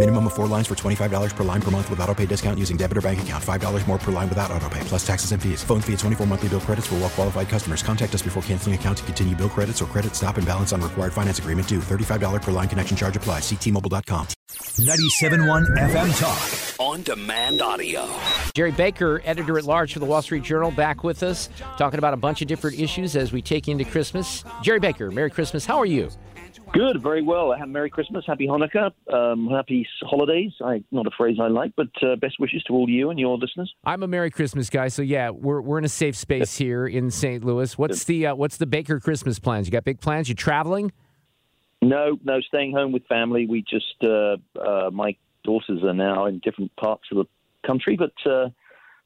Minimum of four lines for $25 per line per month with auto pay discount using debit or bank account. $5 more per line without auto pay, plus taxes and fees. Phone fee at 24 monthly bill credits for well qualified customers. Contact us before canceling account to continue bill credits or credit stop and balance on required finance agreement due. $35 per line connection charge applies. Ctmobile.com. 97.1 FM Talk. On demand audio. Gerry Baker, editor at large for the Wall Street Journal, back with us, talking about a bunch of different issues as we take into Christmas. Gerry Baker, Merry Christmas. How are you? Good, very well. Merry Christmas, Happy Hanukkah, um, Happy Holidays. I not a phrase I like, but uh, best wishes to all you and your listeners. I'm a Merry Christmas guy, so yeah, we're we're in a safe space here in St. Louis. What's the uh, what's the Baker Christmas plans? You got big plans? You traveling? No, no, staying home with family. We just uh, uh, my daughters are now in different parts of the country, but uh,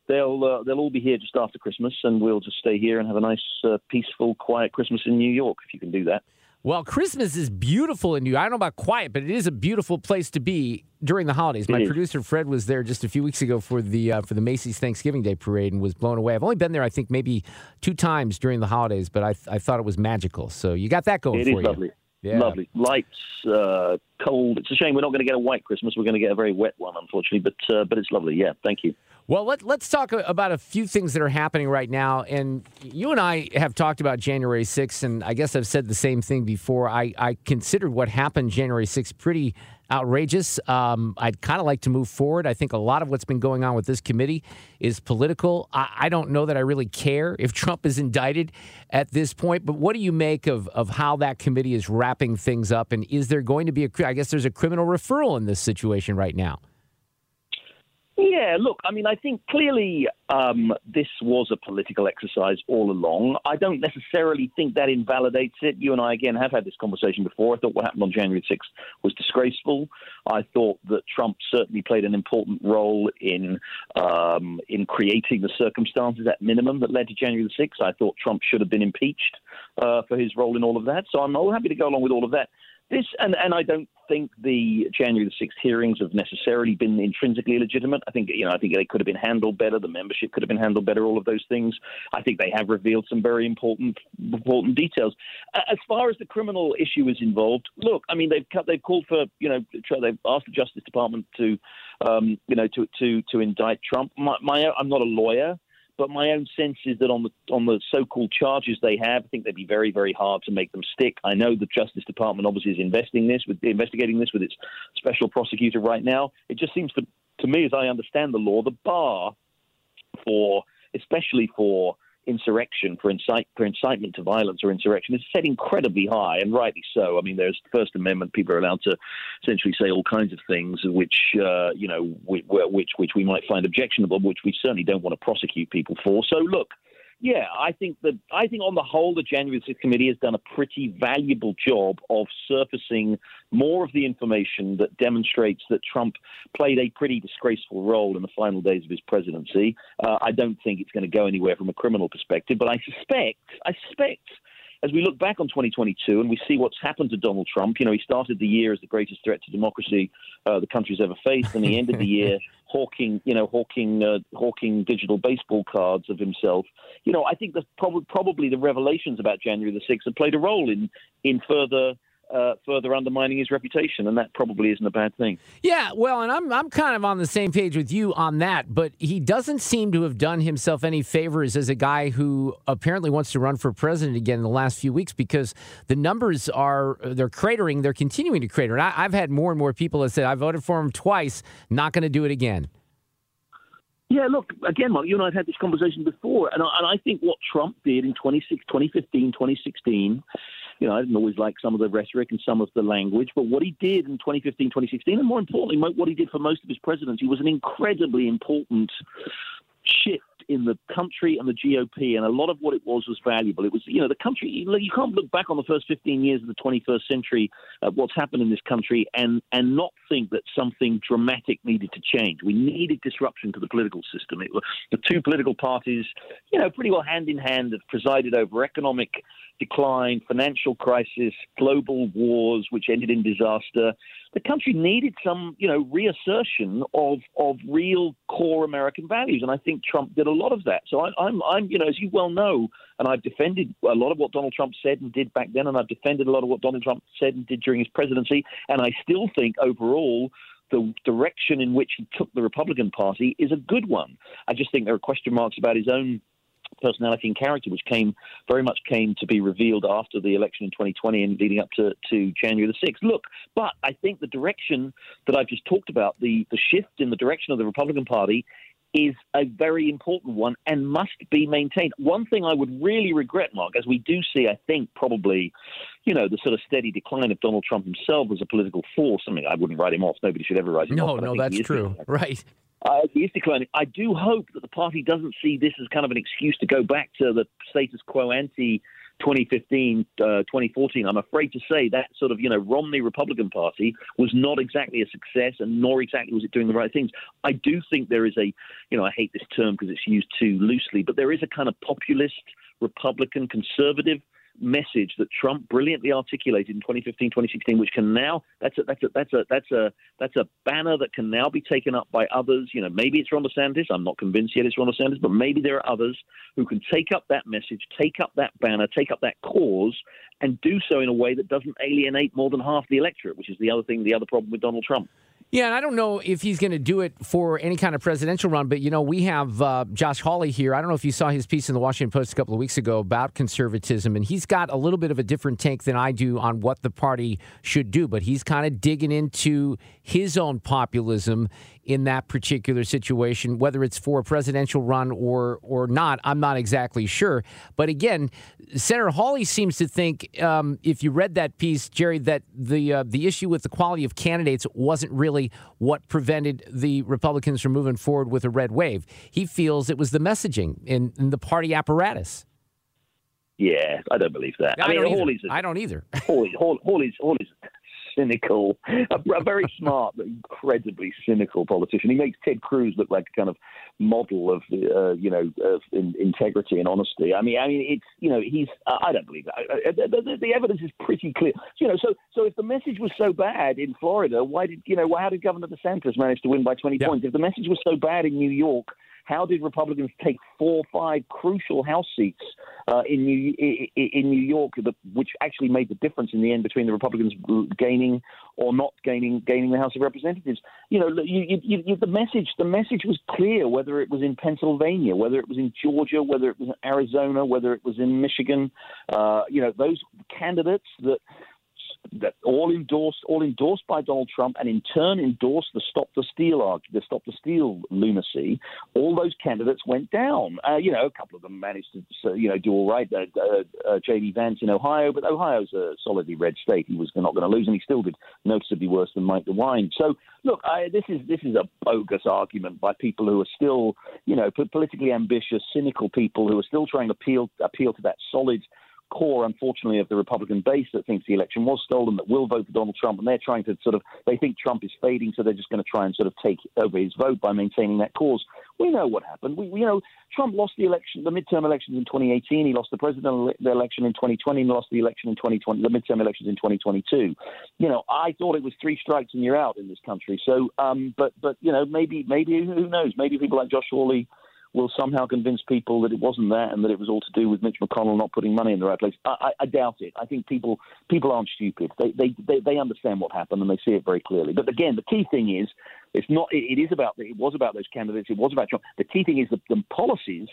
they'll uh, they'll all be here just after Christmas, and we'll just stay here and have a nice, uh, peaceful, quiet Christmas in New York if you can do that. Well, Christmas is beautiful in New York. I don't know about quiet, but it is a beautiful place to be during the holidays. My producer Fred was there just a few weeks ago for the uh, for the Macy's Thanksgiving Day parade and was blown away. I've only been there, I think, maybe two times during the holidays, but I I thought it was magical. So you got that going It for is you. lovely. Yeah. Lovely. Lights, uh, cold. It's a shame we're not going to get a white Christmas. We're going to get a very wet one, unfortunately. But uh, but it's lovely. Yeah, thank you. Well, let, let's talk about a few things that are happening right now. And you and I have talked about January 6th, and I guess I've said the same thing before. I, I considered what happened January 6th pretty outrageous. Um, I'd kind of like to move forward. I think a lot of what's been going on with this committee is political. I, I don't know that I really care if Trump is indicted at this point, but what do you make of, of how that committee is wrapping things up? And is there going to be a, I guess there's a criminal referral in this situation right now? Yeah, look, I mean, I think clearly um, this was a political exercise all along. I don't necessarily think that invalidates it. You and I, again, have had this conversation before. I thought what happened on January 6th was disgraceful. I thought that Trump certainly played an important role in um, in creating the circumstances at minimum that led to January 6th. I thought Trump should have been impeached uh, for his role in all of that. So I'm all happy to go along with all of that. This and, and I don't think the January the sixth hearings have necessarily been intrinsically legitimate. I think you know I think they could have been handled better. The membership could have been handled better. All of those things. I think they have revealed some very important important details. As far as the criminal issue is involved, look, I mean they've cut, they've called for you know they've asked the Justice Department to um, you know to to to indict Trump. My, my I'm not a lawyer. But my own sense is that on the on the so-called charges they have, I think they'd be very, very hard to make them stick. I know the Justice Department obviously is investing this with investigating this with its special prosecutor right now. It just seems to to me, as I understand the law, the bar for especially for insurrection, for incite for incitement to violence or insurrection, is set incredibly high, and rightly so. I mean, there's First Amendment; people are allowed to essentially say all kinds of things, which uh, you know, which, which which we might find objectionable, which we certainly don't want to prosecute people for. So, look. Yeah, I think that I think on the whole, the January 6th committee has done a pretty valuable job of surfacing more of the information that demonstrates that Trump played a pretty disgraceful role in the final days of his presidency. Uh, I don't think it's going to go anywhere from a criminal perspective, but I suspect, I suspect as we look back on 2022 and we see what's happened to Donald Trump, you know, he started the year as the greatest threat to democracy uh, the country's ever faced, and he ended the year hawking, you know, hawking, uh, hawking digital baseball cards of himself. You know, I think that prob- probably the revelations about January the 6th have played a role in in further. Uh, further undermining his reputation, and that probably isn't a bad thing. Yeah, well, and I'm I'm kind of on the same page with you on that, but he doesn't seem to have done himself any favors as a guy who apparently wants to run for president again in the last few weeks because the numbers are they're cratering, they're continuing to crater. And I, I've had more and more people that said I voted for him twice, not going to do it again. Yeah, look, again, Mark, you and I have had this conversation before, and I, and I think what Trump did in 26, 2015, 2016 you know, I didn't always like some of the rhetoric and some of the language, but what he did in 2015, 2016, and more importantly, what he did for most of his presidency was an incredibly important shift in the country and the GOP, and a lot of what it was was valuable. It was, you know, the country. You can't look back on the first 15 years of the 21st century, uh, what's happened in this country, and and not think that something dramatic needed to change. We needed disruption to the political system. It the two political parties, you know, pretty well hand in hand, have presided over economic decline, financial crisis, global wars, which ended in disaster. The country needed some, you know, reassertion of of real core American values, and I think Trump did a lot of that. So I, I'm, I'm, you know, as you well know, and I've defended a lot of what Donald Trump said and did back then, and I've defended a lot of what Donald Trump said and did during his presidency, and I still think overall the direction in which he took the Republican Party is a good one. I just think there are question marks about his own personality and character, which came very much came to be revealed after the election in 2020 and leading up to, to January the 6th. Look, but I think the direction that I've just talked about, the, the shift in the direction of the Republican Party, is a very important one and must be maintained. One thing I would really regret, Mark, as we do see, I think, probably, you know, the sort of steady decline of Donald Trump himself as a political force. I mean, I wouldn't write him off. Nobody should ever write him no, off. No, no, that's true. Right. Uh, is declining. I do hope that the party doesn't see this as kind of an excuse to go back to the status quo ante 2015, uh, 2014. I'm afraid to say that sort of, you know, Romney Republican Party was not exactly a success and nor exactly was it doing the right things. I do think there is a, you know, I hate this term because it's used too loosely, but there is a kind of populist Republican conservative message that Trump brilliantly articulated in 2015, 2016, which can now that's a that's a that's a that's a that's a banner that can now be taken up by others. You know, maybe it's Ron DeSantis. I'm not convinced yet it's Ron DeSantis, but maybe there are others who can take up that message, take up that banner, take up that cause, and do so in a way that doesn't alienate more than half the electorate, which is the other thing, the other problem with Donald Trump. Yeah, and I don't know if he's going to do it for any kind of presidential run, but you know, we have uh, Josh Hawley here. I don't know if you saw his piece in the Washington Post a couple of weeks ago about conservatism, and he's got a little bit of a different take than I do on what the party should do, but he's kind of digging into his own populism in that particular situation, whether it's for a presidential run or or not. I'm not exactly sure. But again, Senator Hawley seems to think, um, if you read that piece, Gerry, that the uh, the issue with the quality of candidates wasn't really what prevented the Republicans from moving forward with a red wave. He feels it was the messaging in, in the party apparatus. Yeah, I don't believe that. I, I mean, Hawley's. A, I don't either. Hawley, Hawley's, Hawley's cynical, a, a very smart but incredibly cynical politician. He makes Ted Cruz look like a kind of model of uh, you know of in, integrity and honesty. I mean, I mean, it's you know he's uh, I don't believe that. The, the, the, evidence is pretty clear. You know, so so if the message was so bad in Florida, why did you know how did Governor DeSantis manage to win by 20 yeah. points? If the message was so bad in New York how did Republicans take four or five crucial House seats uh, in New in New York, which actually made the difference in the end between the Republicans gaining or not gaining gaining the House of Representatives? You know, you, you, the message the message was clear. Whether it was in Pennsylvania, whether it was in Georgia, whether it was in Arizona, whether it was in Michigan, uh, you know, those candidates that endorsed, all endorsed by Donald Trump, and in turn endorsed the Stop the Steal argument, the Stop the Steal lunacy. All those candidates went down. Uh, you know, a couple of them managed to, you know, do all right. Uh, uh, uh J.D. Vance in Ohio, but Ohio's a solidly red state. He was not going to lose, and he still did noticeably worse than Mike DeWine. So, look, I, this is this is a bogus argument by people who are still, you know, politically ambitious, cynical people who are still trying to appeal appeal to that solid core, unfortunately, of the Republican base that thinks the election was stolen, that will vote for Donald Trump, and they're trying to sort of they think Trump is fading, so they're just going to try and sort of take over his vote by maintaining that cause. We know what happened. We, you know, Trump lost the election, the midterm elections in 2018. He lost the presidential election in 2020, and lost the election in 2020, the midterm elections in 2022. You know, I thought it was three strikes and you're out in this country. So, um, but but you know, maybe maybe who knows? Maybe people like Josh Hawley will somehow convince people that it wasn't that and that it was all to do with Mitch McConnell not putting money in the right place. I, I, I doubt it. I think people people aren't stupid. They, they, they they understand what happened and they see it very clearly. But again, the key thing is it's not. It, it is about. It was about those candidates. It was about Trump. The key thing is the, the policies,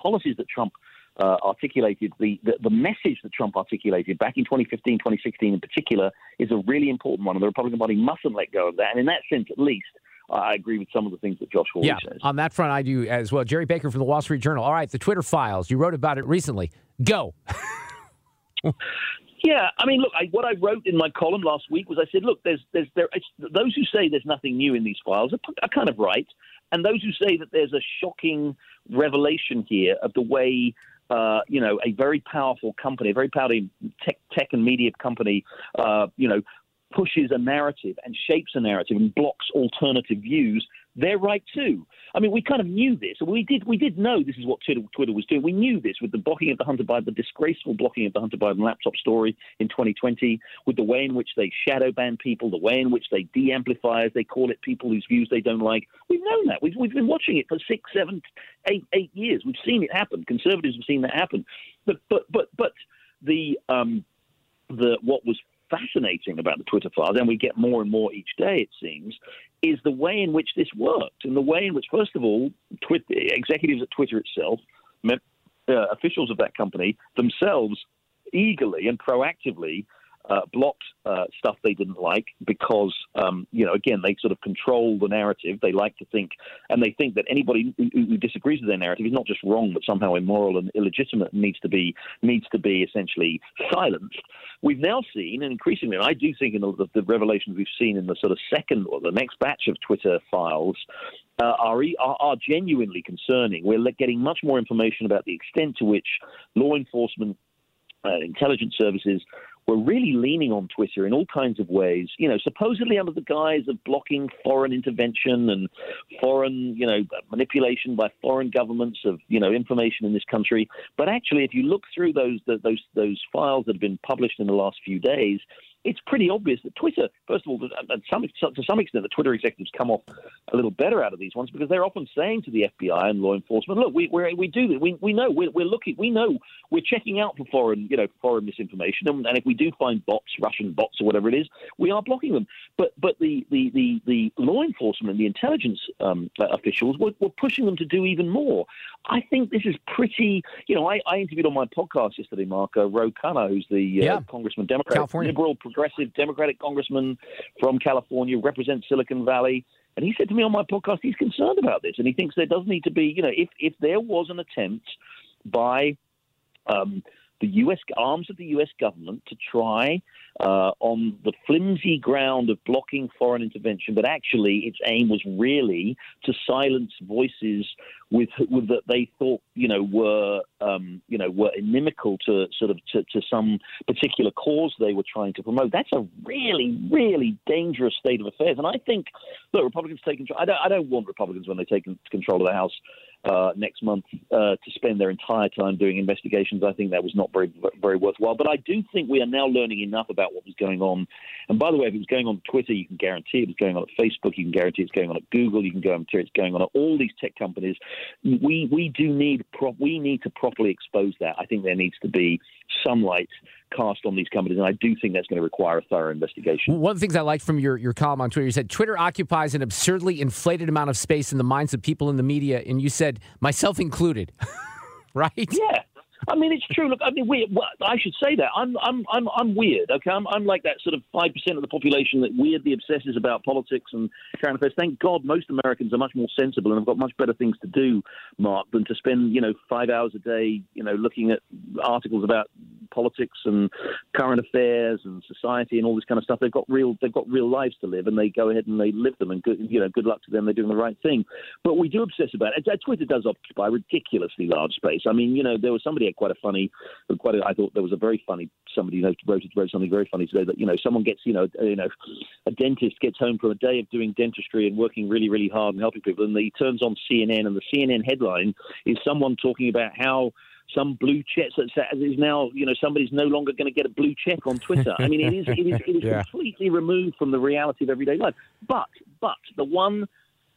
policies that Trump. Uh, articulated the, the, the message that Trump articulated back in 2015, 2016 in particular is a really important one, and the Republican Party mustn't let go of that. And in that sense, at least, I agree with some of the things that Josh Hawley yeah, says. On that front, I do as well. Gerry Baker from the Wall Street Journal. All right, the Twitter files. You wrote about it recently. Go. Yeah, I mean, look, I, what I wrote in my column last week was I said, look, there's, there's, there, those who say there's nothing new in these files are, are kind of right, and those who say that there's a shocking revelation here of the way uh, you know, a very powerful company, a very powerful tech, tech and media company, uh, you know, pushes a narrative and shapes a narrative and blocks alternative views, they're right too. I mean, we kind of knew this. We did we did know this is what Twitter, Twitter was doing. We knew this with the blocking of the Hunter Biden, the disgraceful blocking of the Hunter Biden laptop story in 2020, with the way in which they shadow ban people, the way in which they de-amplify, as they call it, people whose views they don't like. We've known that. We've, we've been watching it for six, seven, eight, eight years. We've seen it happen. Conservatives have seen that happen. But but but but the um, the what was fascinating about the Twitter files, and we get more and more each day, it seems, is the way in which this worked, and the way in which, first of all, Twitter, executives at Twitter itself, uh, officials of that company themselves, eagerly and proactively uh, blocked uh, stuff they didn't like because, um, you know, again, they sort of control the narrative. They like to think, and they think that anybody who, who, disagrees with their narrative is not just wrong, but somehow immoral and illegitimate, and needs to be needs to be essentially silenced. We've now seen, and increasingly, and I do think in the, the revelations we've seen in the sort of second or the next batch of Twitter files, uh, are, are, genuinely concerning. We're getting much more information about the extent to which law enforcement, uh, intelligence services were really leaning on Twitter in all kinds of ways, you know, supposedly under the guise of blocking foreign intervention and foreign, you know, manipulation by foreign governments of, you know, information in this country. But actually, if you look through those those those files that have been published in the last few days, it's pretty obvious that Twitter, first of all, some, to some extent, the Twitter executives come off a little better out of these ones because they're often saying to the FBI and law enforcement, "Look, we we we do we we know we're, we're looking, we know we're checking out for foreign you know foreign misinformation, and, and if we do find bots, Russian bots or whatever it is, we are blocking them." But but the the the, the law enforcement and the intelligence um, officials were, were pushing them to do even more. I think this is pretty. You know, I, I interviewed on my podcast yesterday, Marco uh, Ro Khanna, who's the uh, yeah. congressman, Democrat, California. liberal progressive Democratic congressman from California, represents Silicon Valley. And he said to me on my podcast, he's concerned about this, and he thinks there does need to be, you know, if if there was an attempt by um, the U.S. arms of the U.S. government to try uh, on the flimsy ground of blocking foreign intervention, but actually its aim was really to silence voices with, with that they thought you know were um, you know were inimical to sort of to, to, some particular cause they were trying to promote. That's a really really dangerous state of affairs, and I think look, Republicans take control. I don't, I don't want Republicans when they take control of the House uh, next month uh, to spend their entire time doing investigations. I think that was not very very worthwhile. But I do think we are now learning enough about what was going on. And by the way, if it was going on Twitter, you can guarantee it was going on at Facebook. You can guarantee it's going on at Google. You can guarantee it's going on at all these tech companies. We we do need pro- we need to properly expose that. I think there needs to be some light cast on these companies, and I do think that's going to require a thorough investigation. One of the things I liked from your, your column on Twitter, you said Twitter occupies an absurdly inflated amount of space in the minds of people in the media, and you said myself included, right? Yeah, I mean, it's true. Look, I mean, we, well, I should say that I'm, I'm, I'm, I'm weird. Okay, I'm, I'm like that sort of five percent of the population that weirdly obsesses about politics and current affairs. Thank God, most Americans are much more sensible and have got much better things to do, Mark, than to spend you know five hours a day, you know, looking at articles about politics and current affairs and society and all this kind of stuff. They've got real, they've got real lives to live, and they go ahead and they live them. And good, you know, good luck to them. They're doing the right thing. But we do obsess about it. Twitter does occupy ridiculously large space. I mean, you know, there was somebody quite a funny, quite a, I thought there was a very funny somebody you wrote, wrote something very funny today that you know someone gets you know you know a dentist gets home from a day of doing dentistry and working really really hard and helping people and he turns on CNN and the CNN headline is someone talking about how some blue check is now, you know, somebody's no longer going to get a blue check on Twitter. I mean, it is, it is, it is yeah. completely removed from the reality of everyday life. But, but the one,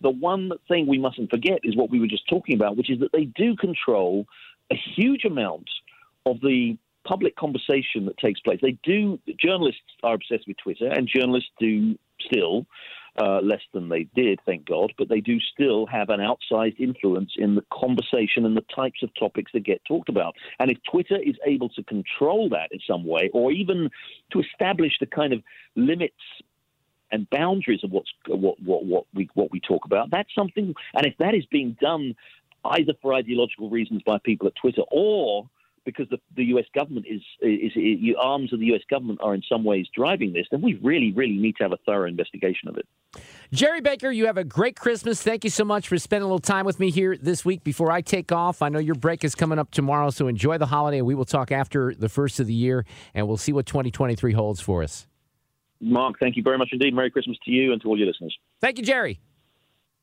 the one thing we mustn't forget is what we were just talking about, which is that they do control a huge amount of the public conversation that takes place. They do. Journalists are obsessed with Twitter, and journalists do still. Uh, less than they did, thank God, but they do still have an outsized influence in the conversation and the types of topics that get talked about. And if Twitter is able to control that in some way, or even to establish the kind of limits and boundaries of what's what what what we what we talk about, that's something. And if that is being done either for ideological reasons by people at Twitter or because the, the U.S. government is, is, is, arms of the U.S. government are in some ways driving this, then we really, really need to have a thorough investigation of it. Gerry Baker, you have a great Christmas. Thank you so much for spending a little time with me here this week before I take off. I know your break is coming up tomorrow, so enjoy the holiday. We will talk after the first of the year, and we'll see what 2023 holds for us. Mark, thank you very much indeed. Merry Christmas to you and to all your listeners. Thank you, Gerry.